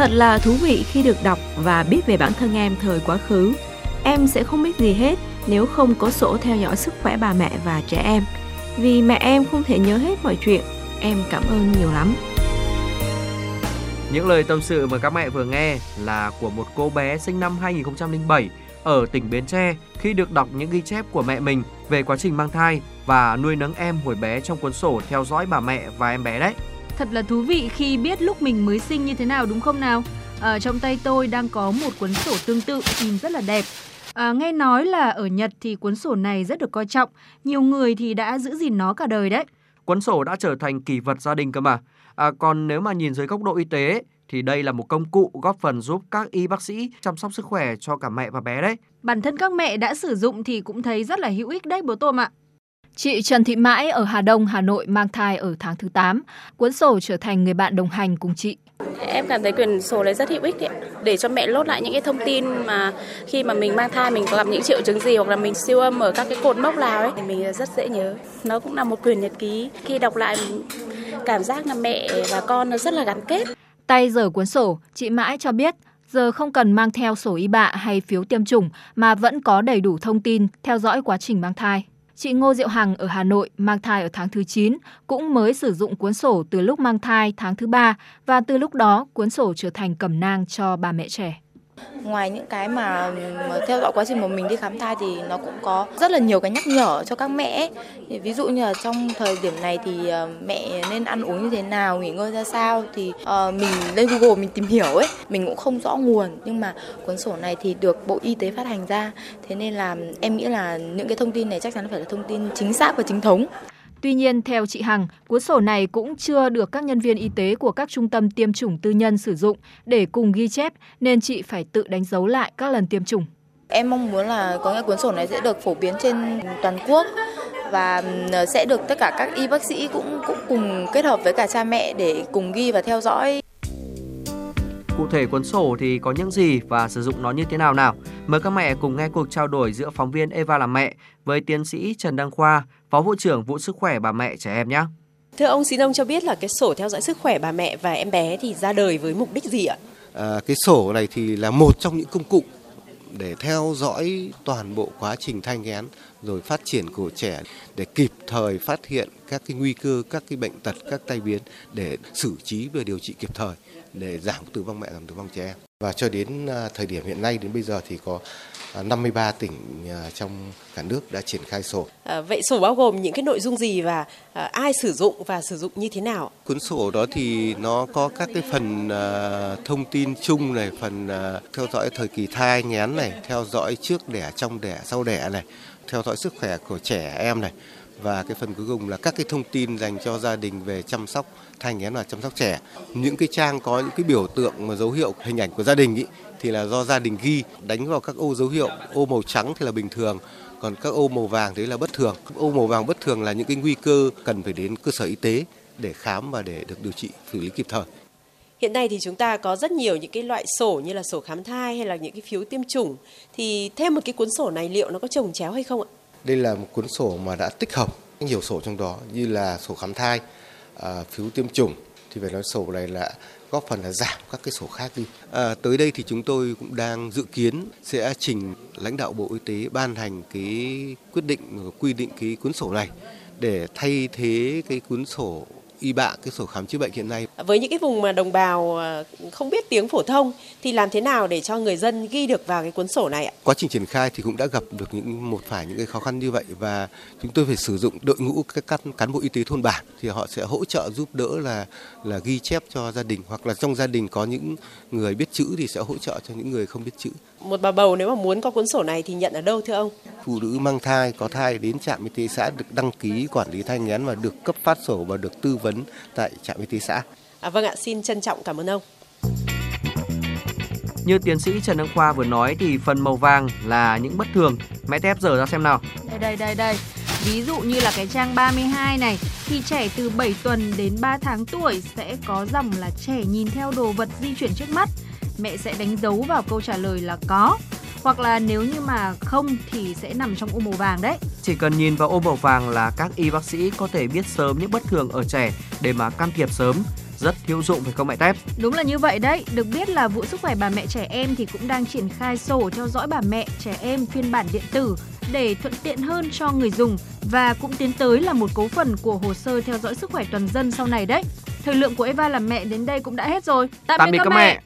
Thật là thú vị khi được đọc và biết về bản thân em thời quá khứ. Em sẽ không biết gì hết nếu không có sổ theo dõi sức khỏe bà mẹ và trẻ em. Vì mẹ em không thể nhớ hết mọi chuyện. Em cảm ơn nhiều lắm. Những lời tâm sự mà các mẹ vừa nghe là của một cô bé sinh năm 2007 ở tỉnh Bến Tre khi được đọc những ghi chép của mẹ mình về quá trình mang thai và nuôi nấng em hồi bé trong cuốn sổ theo dõi bà mẹ và em bé đấy. Thật là thú vị khi biết lúc mình mới sinh như thế nào đúng không nào? Ở trong tay tôi đang có một cuốn sổ tương tự nhìn rất là đẹp. À, nghe nói là ở Nhật thì cuốn sổ này rất được coi trọng, nhiều người thì đã giữ gìn nó cả đời đấy. Cuốn sổ đã trở thành kỷ vật gia đình cơ mà. À, còn nếu mà nhìn dưới góc độ y tế thì đây là một công cụ góp phần giúp các y bác sĩ chăm sóc sức khỏe cho cả mẹ và bé đấy. Bản thân các mẹ đã sử dụng thì cũng thấy rất là hữu ích đấy bố Tôm ạ. Chị Trần Thị Mãi ở Hà Đông, Hà Nội mang thai ở tháng thứ 8. Cuốn sổ trở thành người bạn đồng hành cùng chị. Em cảm thấy quyển sổ này rất hữu ích đấy, để cho mẹ lốt lại những cái thông tin mà khi mà mình mang thai mình có gặp những triệu chứng gì hoặc là mình siêu âm ở các cái cột mốc nào ấy thì mình rất dễ nhớ. Nó cũng là một quyển nhật ký. Khi đọc lại cảm giác là mẹ và con nó rất là gắn kết. Tay giờ cuốn sổ, chị Mãi cho biết giờ không cần mang theo sổ y bạ hay phiếu tiêm chủng mà vẫn có đầy đủ thông tin theo dõi quá trình mang thai. Chị Ngô Diệu Hằng ở Hà Nội mang thai ở tháng thứ 9 cũng mới sử dụng cuốn sổ từ lúc mang thai tháng thứ 3 và từ lúc đó cuốn sổ trở thành cẩm nang cho bà mẹ trẻ. Ngoài những cái mà, mà theo dõi quá trình mà mình đi khám thai thì nó cũng có rất là nhiều cái nhắc nhở cho các mẹ. Thì ví dụ như là trong thời điểm này thì ờ, mẹ nên ăn uống như thế nào, nghỉ ngơi ra sao thì uh, mình lên Google mình tìm hiểu ấy, mình cũng không rõ nguồn nhưng mà cuốn sổ này thì được Bộ Y tế phát hành ra. Thế nên là em nghĩ là những cái thông tin này chắc chắn phải là thông tin chính xác và chính thống. Tuy nhiên, theo chị Hằng, cuốn sổ này cũng chưa được các nhân viên y tế của các trung tâm tiêm chủng tư nhân sử dụng để cùng ghi chép, nên chị phải tự đánh dấu lại các lần tiêm chủng. Em mong muốn là có nghĩa cuốn sổ này sẽ được phổ biến trên toàn quốc và ờ, sẽ được tất cả các y bác sĩ cũng cũng cùng kết hợp với cả cha mẹ để cùng ghi và theo dõi Cụ thể cuốn sổ thì có những gì và sử dụng nó như thế nào nào? Mời các mẹ cùng nghe cuộc trao đổi giữa phóng viên Eva làm mẹ với tiến sĩ Trần Đăng Khoa, Phó vụ trưởng vụ sức khỏe bà mẹ trẻ em nhé. Thưa ông, xin ông cho biết là cái sổ theo dõi sức khỏe bà mẹ và em bé thì ra đời với mục đích gì ạ? À, cái sổ này thì là một trong những công cụ để theo dõi toàn bộ quá trình thai nghén rồi phát triển của trẻ để kịp thời phát hiện các cái nguy cơ các cái bệnh tật các tai biến để xử trí và điều trị kịp thời để giảm tử vong mẹ giảm tử vong trẻ em. Và cho đến à, thời điểm hiện nay đến bây giờ thì có 53 à, tỉnh à, trong cả nước đã triển khai sổ. À, vậy sổ bao gồm những cái nội dung gì và à, ai sử dụng và sử dụng như thế nào? Cuốn sổ đó thì nó có các cái phần à, thông tin chung này, phần à, theo dõi thời kỳ thai nghén này, theo dõi trước đẻ, trong đẻ, sau đẻ này, theo dõi sức khỏe của trẻ em này. Và cái phần cuối cùng là các cái thông tin dành cho gia đình về chăm sóc thai nghén và chăm sóc trẻ. Những cái trang có những cái biểu tượng mà dấu hiệu hình ảnh của gia đình ý, thì là do gia đình ghi đánh vào các ô dấu hiệu ô màu trắng thì là bình thường. Còn các ô màu vàng đấy là bất thường. Ô màu vàng bất thường là những cái nguy cơ cần phải đến cơ sở y tế để khám và để được điều trị xử lý kịp thời. Hiện nay thì chúng ta có rất nhiều những cái loại sổ như là sổ khám thai hay là những cái phiếu tiêm chủng thì thêm một cái cuốn sổ này liệu nó có trồng chéo hay không ạ? Đây là một cuốn sổ mà đã tích hợp nhiều sổ trong đó như là sổ khám thai, à, phiếu tiêm chủng thì phải nói sổ này là góp phần là giảm các cái sổ khác đi. À, tới đây thì chúng tôi cũng đang dự kiến sẽ trình lãnh đạo Bộ Y tế ban hành cái quyết định quy định cái cuốn sổ này để thay thế cái cuốn sổ y bạ cái sổ khám chữa bệnh hiện nay. Với những cái vùng mà đồng bào ờ, không biết tiếng phổ thông thì làm thế nào để cho người dân ghi được vào cái cuốn sổ này ạ? Quá trình triển khai thì cũng đã gặp được những một phải những cái khó khăn như vậy và chúng tôi phải sử dụng đội ngũ các cán, cán bộ y tế thôn bản thì họ sẽ hỗ trợ giúp đỡ là là ghi chép cho gia đình hoặc là trong gia đình có những người biết chữ thì sẽ hỗ trợ cho những người không biết chữ. Một bà bầu nếu mà muốn có cuốn sổ này thì nhận ở đâu thưa ông? Phụ nữ mang thai có thai đến trạm y tế xã được đăng ký quản lý thai nghén và được cấp phát sổ và được tư vấn tại trạm y tế xã. À, vâng ạ, xin trân trọng cảm ơn ông. Như tiến sĩ Trần Đăng Khoa vừa nói thì phần màu vàng là những bất thường. Mẹ tép giờ ra xem nào. Đây đây đây đây. Ví dụ như là cái trang 32 này thì trẻ từ 7 tuần đến 3 tháng tuổi sẽ có dòng là trẻ nhìn theo đồ vật di chuyển trước mắt. Mẹ sẽ đánh dấu vào câu trả lời là có hoặc là nếu như mà không thì sẽ nằm trong ô màu vàng đấy. Chỉ cần nhìn vào ô màu vàng là các y bác sĩ có thể biết sớm những bất thường ở trẻ để mà can thiệp sớm. rất hữu dụng phải không mẹ Tép? Đúng là như vậy đấy. Được biết là vụ sức khỏe bà mẹ trẻ em thì cũng đang triển khai sổ theo dõi bà mẹ trẻ em phiên bản điện tử để thuận tiện hơn cho người dùng và cũng tiến tới là một cấu phần của hồ sơ theo dõi sức khỏe toàn dân sau này đấy. Thời lượng của Eva làm mẹ đến đây cũng đã hết rồi. Tạm biệt các mẹ. mẹ.